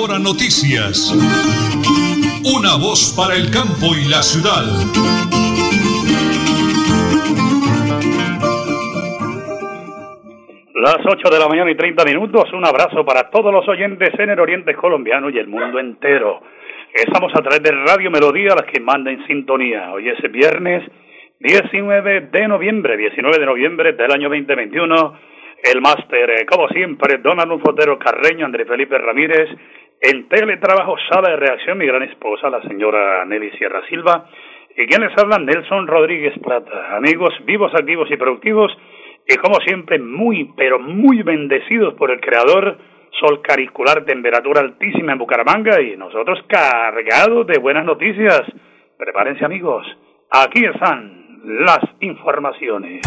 Hora Noticias. Una voz para el campo y la ciudad. Las 8 de la mañana y 30 minutos. Un abrazo para todos los oyentes en el oriente colombiano y el mundo entero. Estamos a través de Radio Melodía, las que manda en sintonía. Hoy es viernes 19 de noviembre, 19 de noviembre del año 2021. El máster, eh, como siempre, Don Alonso Fotero Carreño, Andrés Felipe Ramírez. En teletrabajo, sala de reacción, mi gran esposa, la señora Nelly Sierra Silva. Y quien les habla, Nelson Rodríguez Plata. Amigos vivos, activos y productivos. Y como siempre, muy, pero muy bendecidos por el Creador sol caricular, temperatura altísima en Bucaramanga y nosotros cargados de buenas noticias. Prepárense amigos, aquí están las informaciones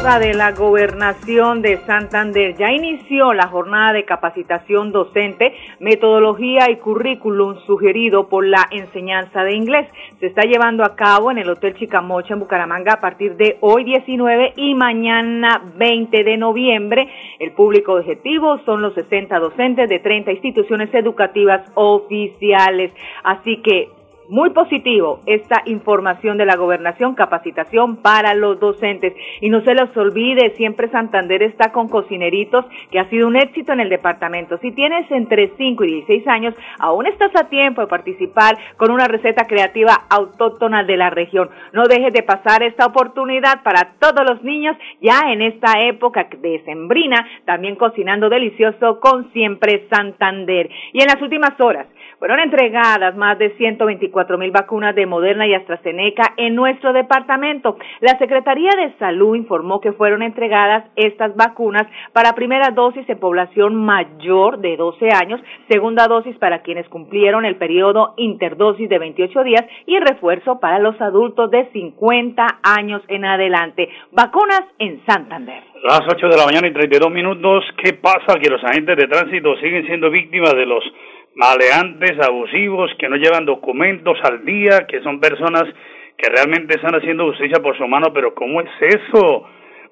de la Gobernación de Santander ya inició la jornada de capacitación docente, metodología y currículum sugerido por la enseñanza de inglés. Se está llevando a cabo en el Hotel Chicamocha en Bucaramanga a partir de hoy 19 y mañana 20 de noviembre. El público objetivo son los 60 docentes de 30 instituciones educativas oficiales. Así que muy positivo esta información de la gobernación, capacitación para los docentes. Y no se les olvide, siempre Santander está con cocineritos, que ha sido un éxito en el departamento. Si tienes entre 5 y 16 años, aún estás a tiempo de participar con una receta creativa autóctona de la región. No dejes de pasar esta oportunidad para todos los niños ya en esta época de sembrina, también cocinando delicioso con siempre Santander. Y en las últimas horas, fueron entregadas más de 124 mil vacunas de Moderna y AstraZeneca en nuestro departamento. La Secretaría de Salud informó que fueron entregadas estas vacunas para primera dosis en población mayor de 12 años, segunda dosis para quienes cumplieron el periodo interdosis de 28 días y refuerzo para los adultos de 50 años en adelante. Vacunas en Santander. Las 8 de la mañana y 32 minutos. ¿Qué pasa? Que los agentes de tránsito siguen siendo víctimas de los maleantes, abusivos, que no llevan documentos al día, que son personas que realmente están haciendo justicia por su mano, pero ¿cómo es eso?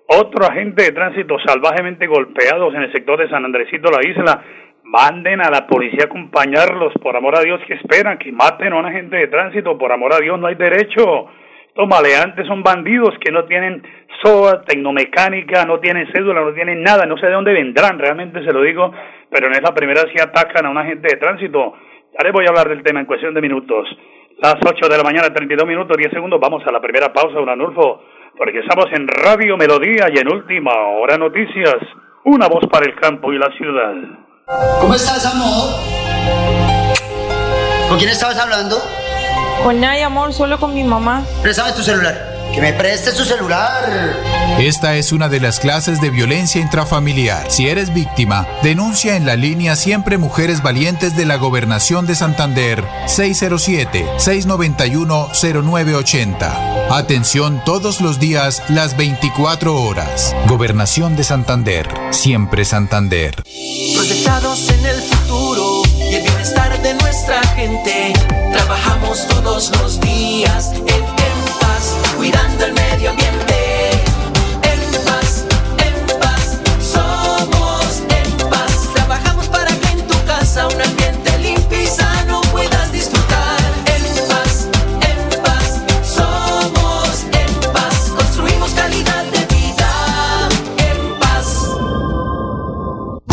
Otro agente de tránsito salvajemente golpeados en el sector de San Andresito, la isla, manden a la policía a acompañarlos, por amor a Dios, que esperan? Que maten a un agente de tránsito, por amor a Dios, no hay derecho. Estos maleantes son bandidos que no tienen SOA, tecnomecánica, no tienen cédula, no tienen nada, no sé de dónde vendrán, realmente se lo digo, pero en esa primera sí atacan a un agente de tránsito. Ya les voy a hablar del tema en cuestión de minutos. Las 8 de la mañana, 32 minutos, 10 segundos, vamos a la primera pausa, don Anulfo, porque estamos en Radio Melodía y en Última Hora Noticias, una voz para el campo y la ciudad. ¿Cómo estás, amor? ¿Con quién estabas hablando? Con nadie, amor, solo con mi mamá. Préstame tu celular. Que me preste su celular. Esta es una de las clases de violencia intrafamiliar. Si eres víctima, denuncia en la línea Siempre Mujeres Valientes de la Gobernación de Santander 607-691-0980. Atención todos los días, las 24 horas. Gobernación de Santander. Siempre Santander. Proyectados en el futuro y el bienestar de nuestra gente. Trabajamos todos los días en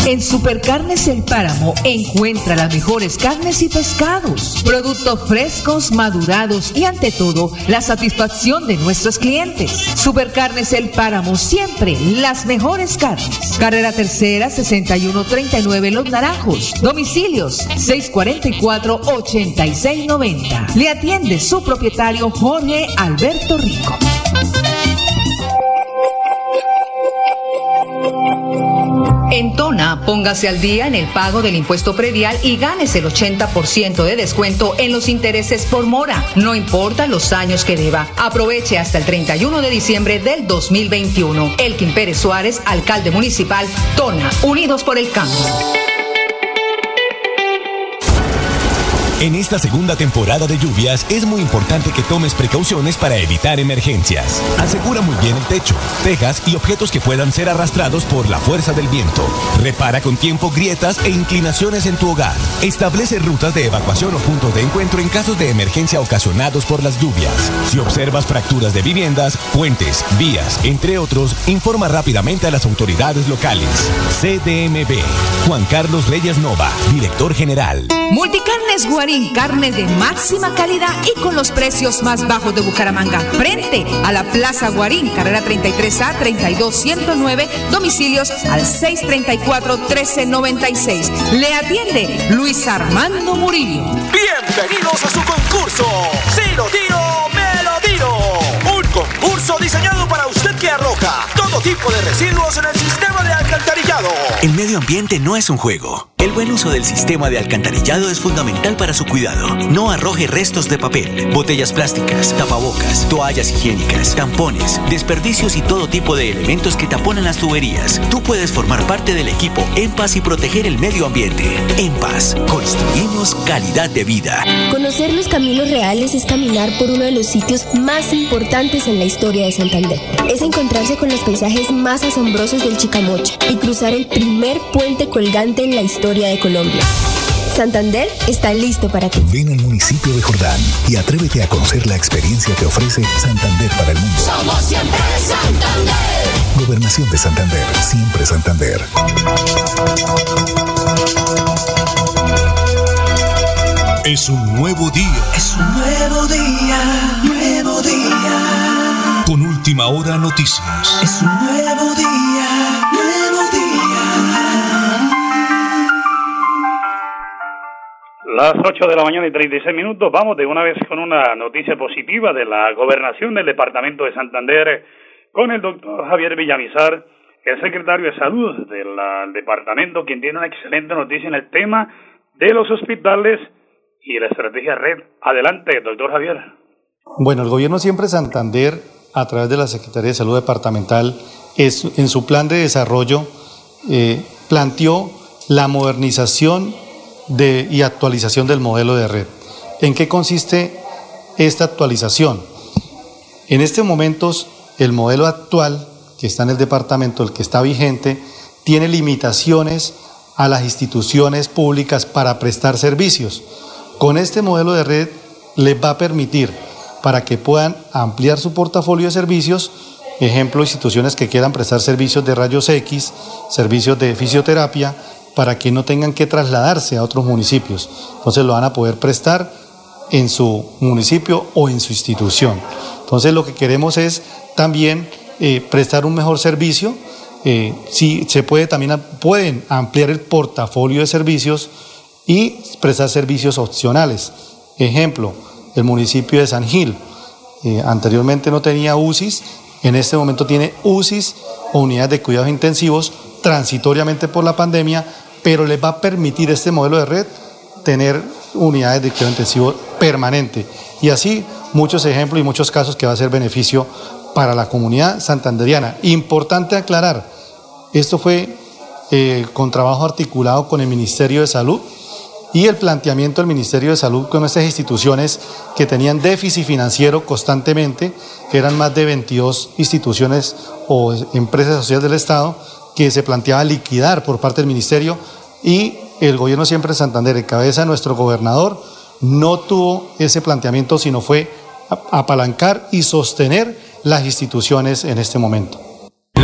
En Supercarnes El Páramo encuentra las mejores carnes y pescados, productos frescos, madurados y ante todo la satisfacción de nuestros clientes. Supercarnes El Páramo, siempre las mejores carnes. Carrera Tercera 6139 Los Naranjos. Domicilios 644 8690. Le atiende su propietario Jorge Alberto Rico. En Tona, póngase al día en el pago del impuesto predial y gánese el 80% de descuento en los intereses por mora, no importa los años que deba. Aproveche hasta el 31 de diciembre del 2021. Elkin Pérez Suárez, alcalde municipal, Tona, Unidos por el Cambio. En esta segunda temporada de lluvias es muy importante que tomes precauciones para evitar emergencias. Asegura muy bien el techo, tejas y objetos que puedan ser arrastrados por la fuerza del viento. Repara con tiempo grietas e inclinaciones en tu hogar. Establece rutas de evacuación o puntos de encuentro en casos de emergencia ocasionados por las lluvias. Si observas fracturas de viviendas, puentes, vías, entre otros, informa rápidamente a las autoridades locales. CDMB. Juan Carlos Reyes Nova, director general. Multicarnes Guarín, carne de máxima calidad y con los precios más bajos de Bucaramanga. Frente a la Plaza Guarín, carrera 33A 32109, domicilios al 634-1396. Le atiende Luis Armando Murillo. Bienvenidos a su concurso. Si lo tiro, me lo tiro. Un concurso diseñado para usted que arroja todo tipo de residuos en el sistema de alcantarillado. El medio ambiente no es un juego. El buen uso del sistema de alcantarillado es fundamental para su cuidado. No arroje restos de papel, botellas plásticas, tapabocas, toallas higiénicas, tampones, desperdicios y todo tipo de elementos que taponan las tuberías. Tú puedes formar parte del equipo En Paz y proteger el medio ambiente. En Paz, construimos calidad de vida. Conocer los caminos reales es caminar por uno de los sitios más importantes en la historia de Santander. Es encontrarse con los paisajes más asombrosos del Chicamocha y cruzar el primer puente colgante en la historia de Colombia. Santander está listo para ti. Ven al municipio de Jordán y atrévete a conocer la experiencia que ofrece Santander para el mundo. Somos siempre Santander. Gobernación de Santander, siempre Santander. Es un nuevo día. Es un nuevo día, nuevo día. Con última hora noticias. Es un nuevo día, nuevo día. Las 8 de la mañana y 36 minutos. Vamos de una vez con una noticia positiva de la gobernación del departamento de Santander con el doctor Javier Villamizar, el secretario de salud del departamento, quien tiene una excelente noticia en el tema de los hospitales y la estrategia red. Adelante, doctor Javier. Bueno, el gobierno siempre Santander, a través de la Secretaría de Salud Departamental, es, en su plan de desarrollo eh, planteó la modernización y actualización del modelo de red. ¿En qué consiste esta actualización? En estos momentos, el modelo actual que está en el departamento, el que está vigente, tiene limitaciones a las instituciones públicas para prestar servicios. Con este modelo de red les va a permitir para que puedan ampliar su portafolio de servicios, ejemplo, instituciones que quieran prestar servicios de rayos X, servicios de fisioterapia, para que no tengan que trasladarse a otros municipios. Entonces lo van a poder prestar en su municipio o en su institución. Entonces lo que queremos es también eh, prestar un mejor servicio. Eh, si se puede también pueden ampliar el portafolio de servicios y prestar servicios opcionales. Ejemplo, el municipio de San Gil. eh, anteriormente no tenía UCIs, en este momento tiene UCIs o unidades de cuidados intensivos transitoriamente por la pandemia, pero les va a permitir este modelo de red tener unidades de cuidado intensivo permanente. Y así muchos ejemplos y muchos casos que va a ser beneficio para la comunidad santanderiana. Importante aclarar, esto fue eh, con trabajo articulado con el Ministerio de Salud y el planteamiento del Ministerio de Salud con estas instituciones que tenían déficit financiero constantemente, que eran más de 22 instituciones o empresas sociales del Estado, que se planteaba liquidar por parte del Ministerio y el gobierno siempre de Santander, en cabeza de nuestro gobernador, no tuvo ese planteamiento, sino fue apalancar y sostener las instituciones en este momento.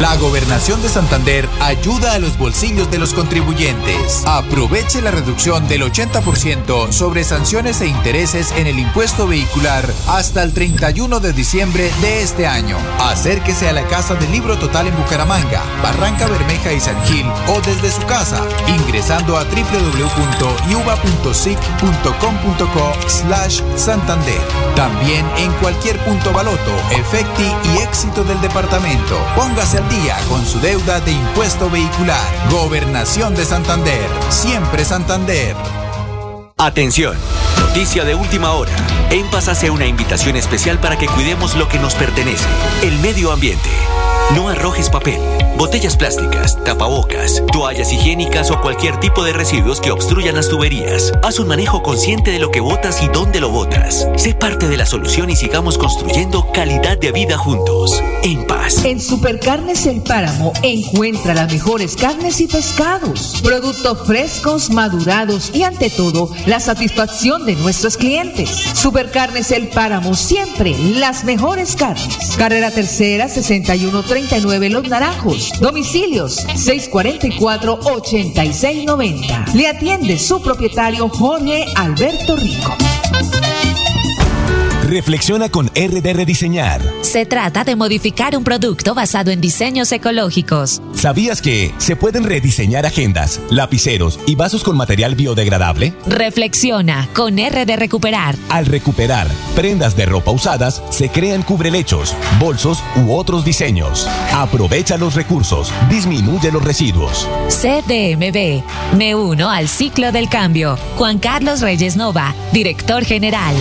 La gobernación de Santander ayuda a los bolsillos de los contribuyentes. Aproveche la reducción del 80% sobre sanciones e intereses en el impuesto vehicular hasta el 31 de diciembre de este año. Acérquese a la Casa del Libro Total en Bucaramanga, Barranca Bermeja y San Gil o desde su casa ingresando a www.yuba.sic.com.co slash Santander. También en cualquier punto baloto, efecti y éxito del departamento. Póngase día con su deuda de impuesto vehicular. Gobernación de Santander. Siempre Santander. Atención. noticia de última hora. En Paz hace una invitación especial para que cuidemos lo que nos pertenece, el medio ambiente. No arrojes papel, botellas plásticas, tapabocas, toallas higiénicas o cualquier tipo de residuos que obstruyan las tuberías. Haz un manejo consciente de lo que botas y dónde lo botas. Sé parte de la solución y sigamos construyendo calidad de vida juntos. En paz. En Supercarnes El Páramo encuentra las mejores carnes y pescados, productos frescos, madurados y ante todo la satisfacción de nuestros clientes. Supercarnes El Páramo siempre las mejores carnes. Carrera Tercera 6139 Los Naranjos. Domicilios 644-8690. Le atiende su propietario Jorge Alberto Rico. Reflexiona con RD Diseñar. Se trata de modificar un producto basado en diseños ecológicos. ¿Sabías que se pueden rediseñar agendas, lapiceros y vasos con material biodegradable? Reflexiona con RD Recuperar. Al recuperar prendas de ropa usadas, se crean cubrelechos, bolsos u otros diseños. Aprovecha los recursos, disminuye los residuos. CDMB. Me uno al ciclo del cambio. Juan Carlos Reyes Nova, director general.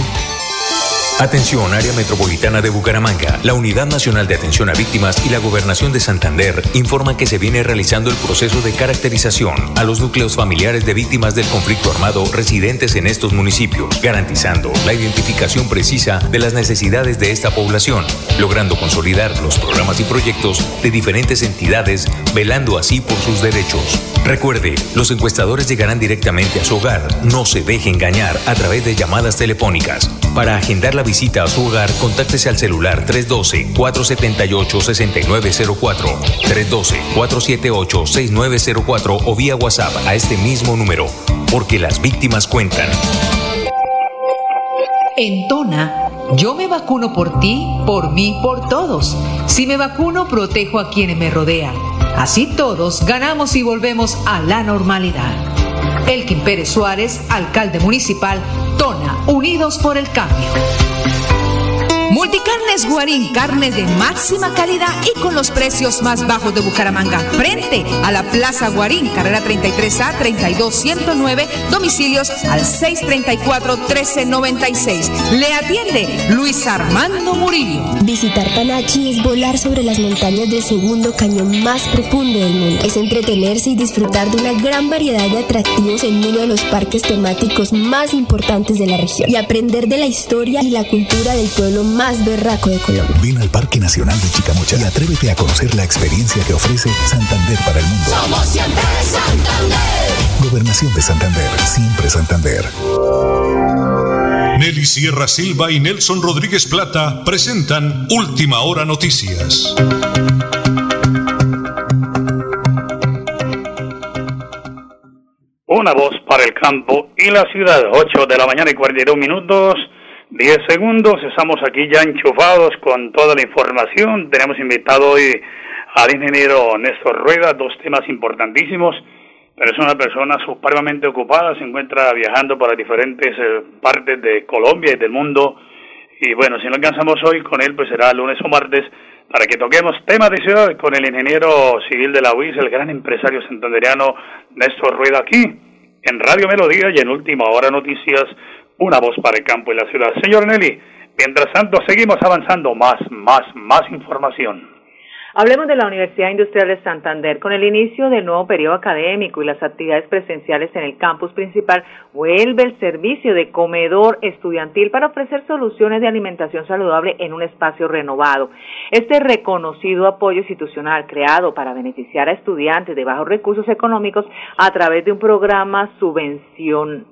Atención, área metropolitana de Bucaramanga. La Unidad Nacional de Atención a Víctimas y la Gobernación de Santander informan que se viene realizando el proceso de caracterización a los núcleos familiares de víctimas del conflicto armado residentes en estos municipios, garantizando la identificación precisa de las necesidades de esta población, logrando consolidar los programas y proyectos de diferentes entidades, velando así por sus derechos. Recuerde, los encuestadores llegarán directamente a su hogar. No se deje engañar a través de llamadas telefónicas. Para agendar la visita a su hogar, contáctese al celular 312-478-6904, 312-478-6904 o vía WhatsApp a este mismo número, porque las víctimas cuentan. En Tona, yo me vacuno por ti, por mí, por todos. Si me vacuno, protejo a quienes me rodean. Así todos ganamos y volvemos a la normalidad. Elkin Pérez Suárez, alcalde municipal, Tona, Unidos por el Cambio. Multicarnes Guarín, carne de máxima calidad y con los precios más bajos de Bucaramanga. Frente a la Plaza Guarín, carrera 33A 32109, domicilios al 634-1396. Le atiende Luis Armando Murillo. Visitar Panachi es volar sobre las montañas del segundo cañón más profundo del mundo. Es entretenerse y disfrutar de una gran variedad de atractivos en uno de los parques temáticos más importantes de la región y aprender de la historia y la cultura del pueblo más más berraco de Colombia. Ven al Parque Nacional de Chicamocha y atrévete a conocer la experiencia que ofrece Santander para el mundo. Somos siempre Santander. Gobernación de Santander, siempre Santander. Nelly Sierra Silva y Nelson Rodríguez Plata presentan Última Hora Noticias. Una voz para el campo y la ciudad, 8 de la mañana y 42 minutos. 10 segundos, estamos aquí ya enchufados con toda la información. Tenemos invitado hoy al ingeniero Néstor Rueda, dos temas importantísimos, pero es una persona supremamente ocupada, se encuentra viajando por las diferentes eh, partes de Colombia y del mundo. Y bueno, si no alcanzamos hoy con él, pues será lunes o martes para que toquemos temas de ciudad con el ingeniero civil de la UIS, el gran empresario santanderiano Néstor Rueda aquí en Radio Melodía y en Última Hora Noticias una voz para el campo y la ciudad. Señor Nelly, mientras tanto seguimos avanzando más, más, más información. Hablemos de la Universidad Industrial de Santander. Con el inicio del nuevo periodo académico y las actividades presenciales en el campus principal, vuelve el servicio de comedor estudiantil para ofrecer soluciones de alimentación saludable en un espacio renovado. Este reconocido apoyo institucional creado para beneficiar a estudiantes de bajos recursos económicos a través de un programa subvención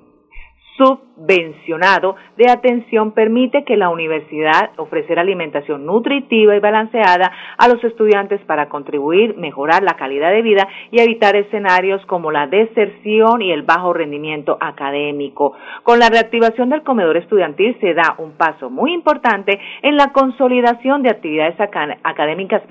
subvencionado de atención permite que la universidad ofrecer alimentación nutritiva y balanceada a los estudiantes para contribuir, mejorar la calidad de vida y evitar escenarios como la deserción y el bajo rendimiento académico. Con la reactivación del comedor estudiantil se da un paso muy importante en la consolidación de actividades académicas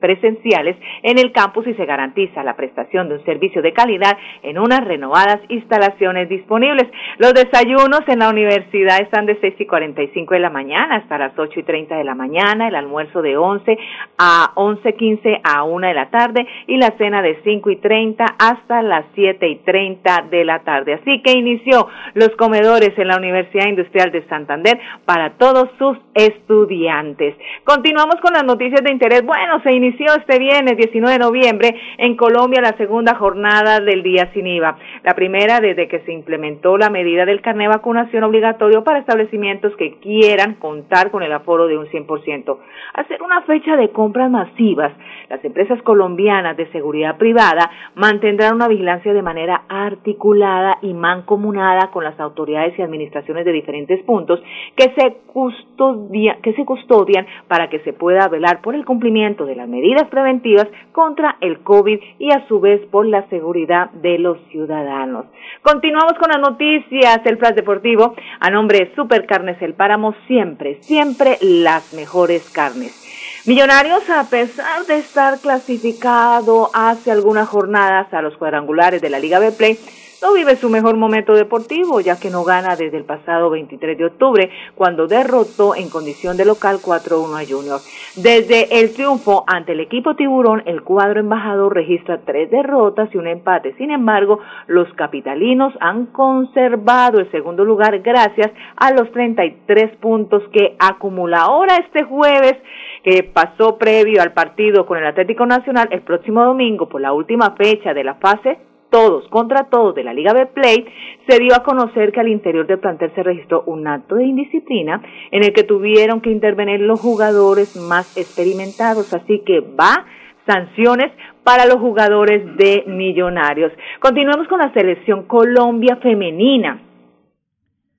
presenciales en el campus y se garantiza la prestación de un servicio de calidad en unas renovadas instalaciones disponibles. Los desayunos en la universidad están de 6 y 45 de la mañana hasta las 8 y 30 de la mañana, el almuerzo de 11 a 11.15 a 1 de la tarde y la cena de 5 y 30 hasta las 7 y 30 de la tarde. Así que inició los comedores en la Universidad Industrial de Santander para todos sus estudiantes. Continuamos con las noticias de interés. Bueno, se inició este viernes 19 de noviembre en Colombia la segunda jornada del día sin IVA. La primera desde que se implementó la medida del carnet de vacunación obligatorio para establecimientos que quieran contar con el aforo de un 100%. Hacer una fecha de compras masivas, las empresas colombianas de seguridad privada mantendrán una vigilancia de manera articulada y mancomunada con las autoridades y administraciones de diferentes puntos que se, custodia, que se custodian para que se pueda velar por el cumplimiento de las medidas preventivas contra el COVID y a su vez por la seguridad de los ciudadanos. Continuamos con las noticias del Flash Deportivo. A nombre de Supercarnes El Páramo, siempre, siempre las mejores carnes. Millonarios, a pesar de estar clasificado hace algunas jornadas a los cuadrangulares de la Liga B Play, no vive su mejor momento deportivo, ya que no gana desde el pasado 23 de octubre, cuando derrotó en condición de local 4-1 a Junior. Desde el triunfo ante el equipo Tiburón, el cuadro embajador registra tres derrotas y un empate. Sin embargo, los capitalinos han conservado el segundo lugar gracias a los 33 puntos que acumula. Ahora este jueves, que pasó previo al partido con el Atlético Nacional, el próximo domingo, por la última fecha de la fase todos contra todos de la Liga B Play, se dio a conocer que al interior del plantel se registró un acto de indisciplina en el que tuvieron que intervenir los jugadores más experimentados, así que va sanciones para los jugadores de Millonarios. Continuamos con la selección Colombia femenina.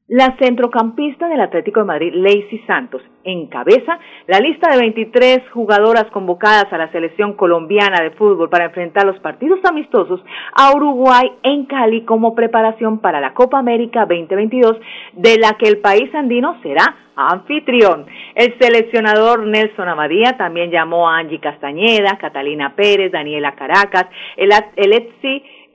La centrocampista del Atlético de Madrid, Lacey Santos, encabeza la lista de 23 jugadoras convocadas a la selección colombiana de fútbol para enfrentar los partidos amistosos a Uruguay en Cali como preparación para la Copa América 2022, de la que el país andino será anfitrión. El seleccionador Nelson Amadía también llamó a Angie Castañeda, Catalina Pérez, Daniela Caracas, el, el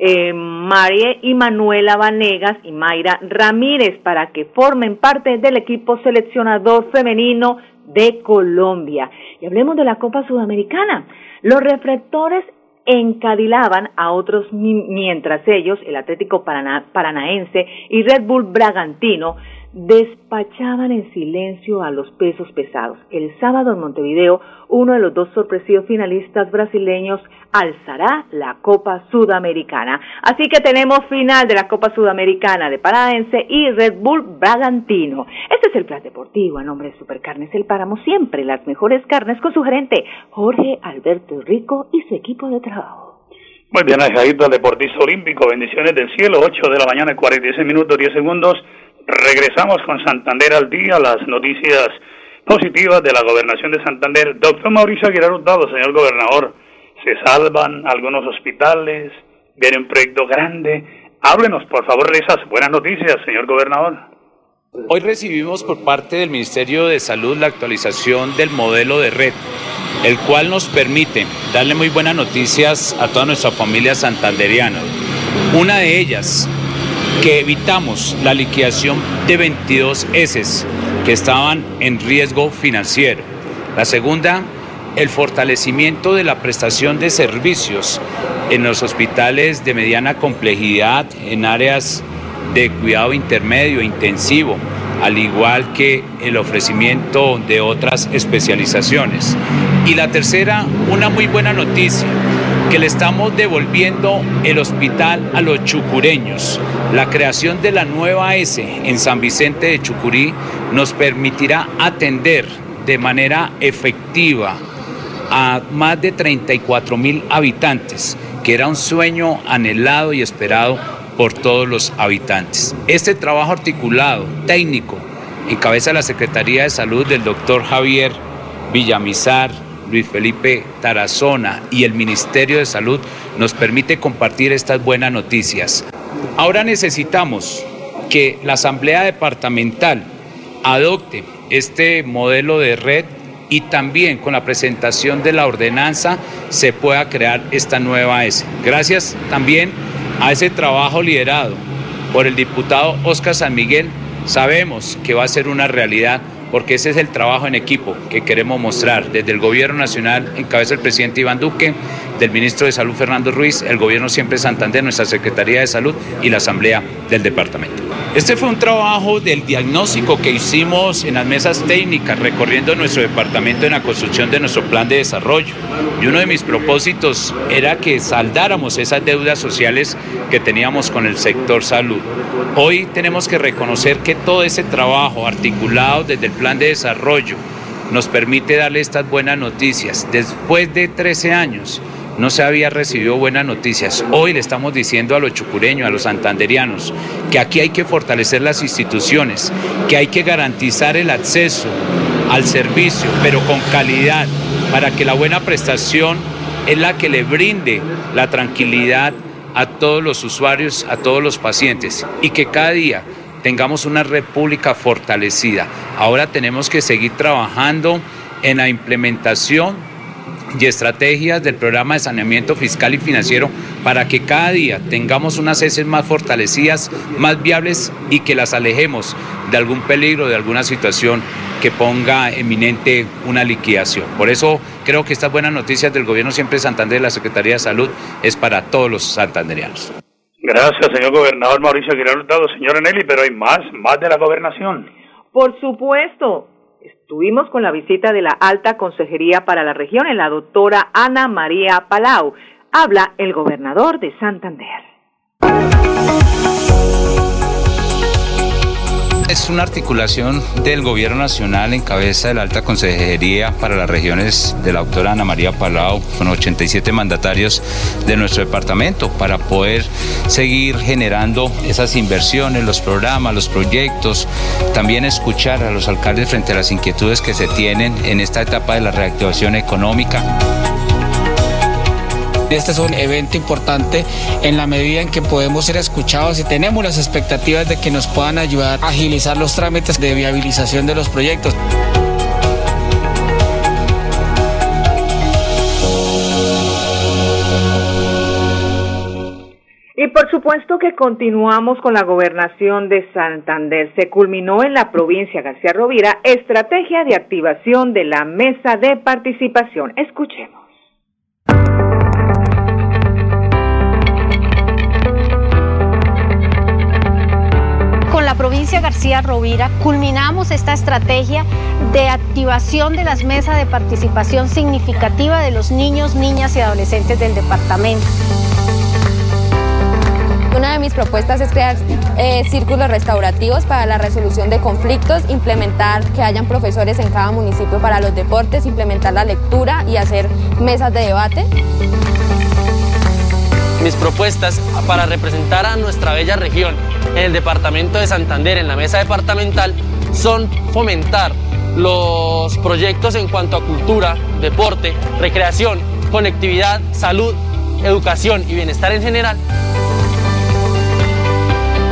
eh, María y Manuela Vanegas y Mayra Ramírez para que formen parte del equipo seleccionador femenino de Colombia. Y hablemos de la Copa Sudamericana. Los reflectores encadilaban a otros mientras ellos, el Atlético Paranaense y Red Bull Bragantino, despachaban en silencio a los pesos pesados. El sábado en Montevideo, uno de los dos sorpresivos finalistas brasileños alzará la Copa Sudamericana. Así que tenemos final de la Copa Sudamericana de Paraense y Red Bull Bragantino. Este es el plan deportivo a nombre de Supercarnes El Páramo, siempre las mejores carnes con su gerente Jorge Alberto Rico y su equipo de trabajo. Muy bien, Alejandro, deportista olímpico, bendiciones del cielo, 8 de la mañana, 46 minutos, 10 segundos. Regresamos con Santander al día, las noticias positivas de la gobernación de Santander. Doctor Mauricio Aguilar Hurtado, señor gobernador, se salvan algunos hospitales, viene un proyecto grande. Háblenos, por favor, de esas buenas noticias, señor gobernador. Hoy recibimos por parte del Ministerio de Salud la actualización del modelo de red, el cual nos permite darle muy buenas noticias a toda nuestra familia santanderiana. Una de ellas, que evitamos la liquidación de 22 S que estaban en riesgo financiero. La segunda, el fortalecimiento de la prestación de servicios en los hospitales de mediana complejidad, en áreas de cuidado intermedio e intensivo, al igual que el ofrecimiento de otras especializaciones. Y la tercera, una muy buena noticia, que le estamos devolviendo el hospital a los chucureños. La creación de la nueva S en San Vicente de Chucurí nos permitirá atender de manera efectiva a más de 34 mil habitantes, que era un sueño anhelado y esperado por todos los habitantes. Este trabajo articulado, técnico, en cabeza de la Secretaría de Salud del doctor Javier Villamizar, Luis Felipe Tarazona y el Ministerio de Salud nos permite compartir estas buenas noticias. Ahora necesitamos que la Asamblea Departamental adopte este modelo de red y también con la presentación de la ordenanza se pueda crear esta nueva S. Gracias también a ese trabajo liderado por el diputado Oscar San Miguel, sabemos que va a ser una realidad porque ese es el trabajo en equipo que queremos mostrar desde el Gobierno Nacional, en cabeza del presidente Iván Duque, del ministro de Salud Fernando Ruiz, el Gobierno Siempre Santander, nuestra Secretaría de Salud y la Asamblea del Departamento. Este fue un trabajo del diagnóstico que hicimos en las mesas técnicas, recorriendo nuestro departamento en la construcción de nuestro plan de desarrollo. Y uno de mis propósitos era que saldáramos esas deudas sociales que teníamos con el sector salud. Hoy tenemos que reconocer que todo ese trabajo articulado desde el plan de desarrollo nos permite darle estas buenas noticias. Después de 13 años, no se había recibido buenas noticias. Hoy le estamos diciendo a los chucureños, a los santanderianos, que aquí hay que fortalecer las instituciones, que hay que garantizar el acceso al servicio, pero con calidad, para que la buena prestación es la que le brinde la tranquilidad a todos los usuarios, a todos los pacientes, y que cada día tengamos una república fortalecida. Ahora tenemos que seguir trabajando en la implementación y estrategias del programa de saneamiento fiscal y financiero para que cada día tengamos unas heces más fortalecidas, más viables y que las alejemos de algún peligro, de alguna situación que ponga eminente una liquidación. Por eso creo que estas buenas noticias del Gobierno siempre de Santander y la Secretaría de Salud es para todos los santanderianos. Gracias, señor gobernador Mauricio Aguilar Hurtado. Señor Nelly, pero hay más, más de la gobernación. Por supuesto, Estuvimos con la visita de la Alta Consejería para la Región en la doctora Ana María Palau. Habla el gobernador de Santander. Es una articulación del Gobierno Nacional en cabeza de la Alta Consejería para las regiones de la doctora Ana María Palau, con 87 mandatarios de nuestro departamento, para poder seguir generando esas inversiones, los programas, los proyectos, también escuchar a los alcaldes frente a las inquietudes que se tienen en esta etapa de la reactivación económica. Este es un evento importante en la medida en que podemos ser escuchados y tenemos las expectativas de que nos puedan ayudar a agilizar los trámites de viabilización de los proyectos. Y por supuesto que continuamos con la gobernación de Santander. Se culminó en la provincia García Rovira estrategia de activación de la mesa de participación. Escuchemos. Provincia García Rovira culminamos esta estrategia de activación de las mesas de participación significativa de los niños, niñas y adolescentes del departamento. Una de mis propuestas es crear eh, círculos restaurativos para la resolución de conflictos, implementar que hayan profesores en cada municipio para los deportes, implementar la lectura y hacer mesas de debate. Mis propuestas para representar a nuestra bella región en el departamento de Santander, en la mesa departamental, son fomentar los proyectos en cuanto a cultura, deporte, recreación, conectividad, salud, educación y bienestar en general.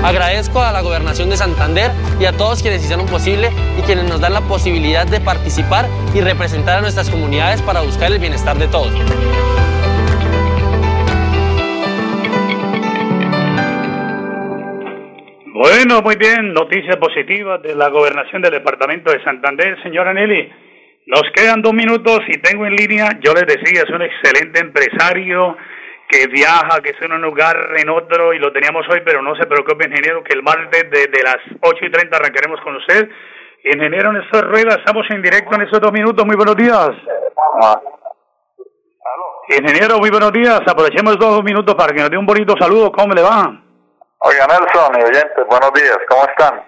Agradezco a la Gobernación de Santander y a todos quienes hicieron posible y quienes nos dan la posibilidad de participar y representar a nuestras comunidades para buscar el bienestar de todos. Bueno, muy bien, noticias positivas de la gobernación del departamento de Santander, señora Nelly. Nos quedan dos minutos y tengo en línea, yo les decía, es un excelente empresario que viaja, que es en un lugar, en otro, y lo teníamos hoy, pero no se preocupe, ingeniero, que el martes desde las 8 y 30 arrancaremos con usted. Ingeniero Néstor Rueda, estamos en directo en estos dos minutos, muy buenos días. Ingeniero, muy buenos días, aprovechemos dos minutos para que nos dé un bonito saludo, ¿cómo le va? Oiga, Nelson y oyentes, buenos días, ¿cómo están?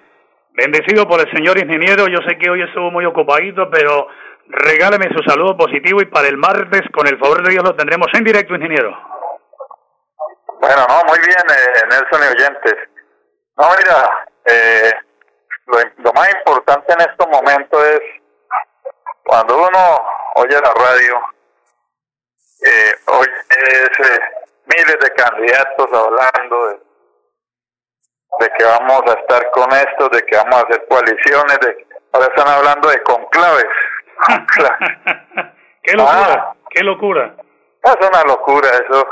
Bendecido por el señor ingeniero, yo sé que hoy estuvo muy ocupadito, pero regáleme su saludo positivo y para el martes, con el favor de Dios, lo tendremos en directo, ingeniero. Bueno, no, muy bien, eh, Nelson y oyentes. No, mira, eh, lo, más importante en estos momentos es cuando uno oye la radio, eh, oye eh, miles de candidatos hablando de de que vamos a estar con esto, de que vamos a hacer coaliciones, de ahora están hablando de conclaves. qué locura, ah. qué locura. Es una locura eso.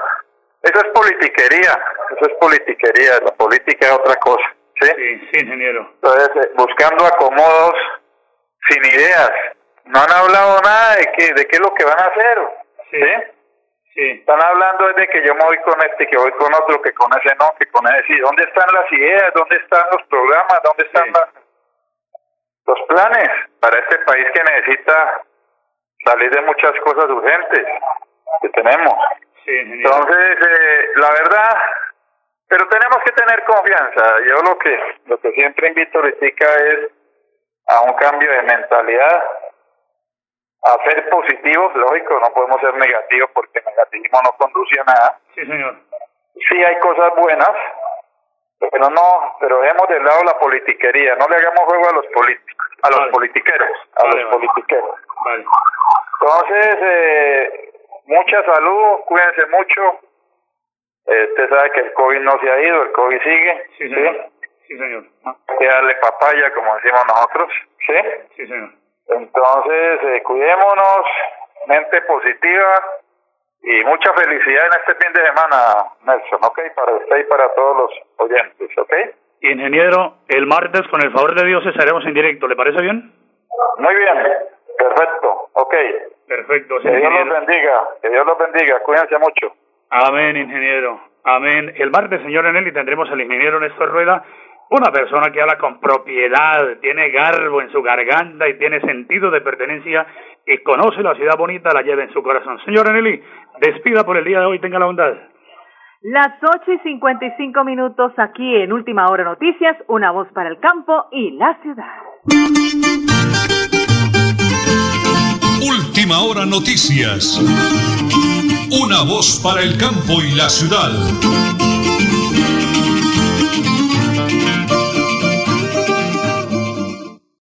Eso es politiquería. eso es politiquería, la política es otra cosa. ¿sí? Sí, sí, ingeniero. Entonces, eh, buscando acomodos sin ideas. No han hablado nada de qué, de qué es lo que van a hacer. ¿sí? Sí. Están hablando de que yo me voy con este, que voy con otro, que con ese no, que con ese sí. ¿Dónde están las ideas? ¿Dónde están los programas? ¿Dónde están las- los planes para este país que necesita salir de muchas cosas urgentes que tenemos? Sí. Entonces, eh, la verdad, pero tenemos que tener confianza. Yo lo que lo que siempre invito ahorita es a un cambio de mentalidad, a ser positivos, lógico, no podemos ser negativos porque el negativismo no conduce a nada. Sí, señor. Sí hay cosas buenas, pero no, pero dejemos de lado la politiquería, no le hagamos juego a los políticos, a los politiqueros, a Vale, los vale. politiqueros. Vale. Entonces, eh, mucha salud, cuídense mucho. Eh, usted sabe que el COVID no se ha ido, el COVID sigue. Sí, señor. Sí, señor. Hay que darle papaya, como decimos nosotros. ¿Sí? Sí, señor. Entonces, eh, cuidémonos, mente positiva y mucha felicidad en este fin de semana, Nelson, ¿ok? Para usted y para todos los oyentes, ¿ok? Ingeniero, el martes, con el favor de Dios, estaremos en directo. ¿Le parece bien? Muy bien, perfecto, ok. Perfecto, Que Dios los bendiga, que Dios los bendiga, cuídense mucho. Amén, ingeniero. Amén. El martes, señor Eneli, tendremos al ingeniero Néstor Rueda, una persona que habla con propiedad, tiene garbo en su garganta y tiene sentido de pertenencia y conoce la ciudad bonita, la lleva en su corazón. Señor Eneli, despida por el día de hoy, tenga la bondad. Las 8 y 55 minutos aquí en Última Hora Noticias, una voz para el campo y la ciudad. Última hora noticias. Una voz para el campo y la ciudad.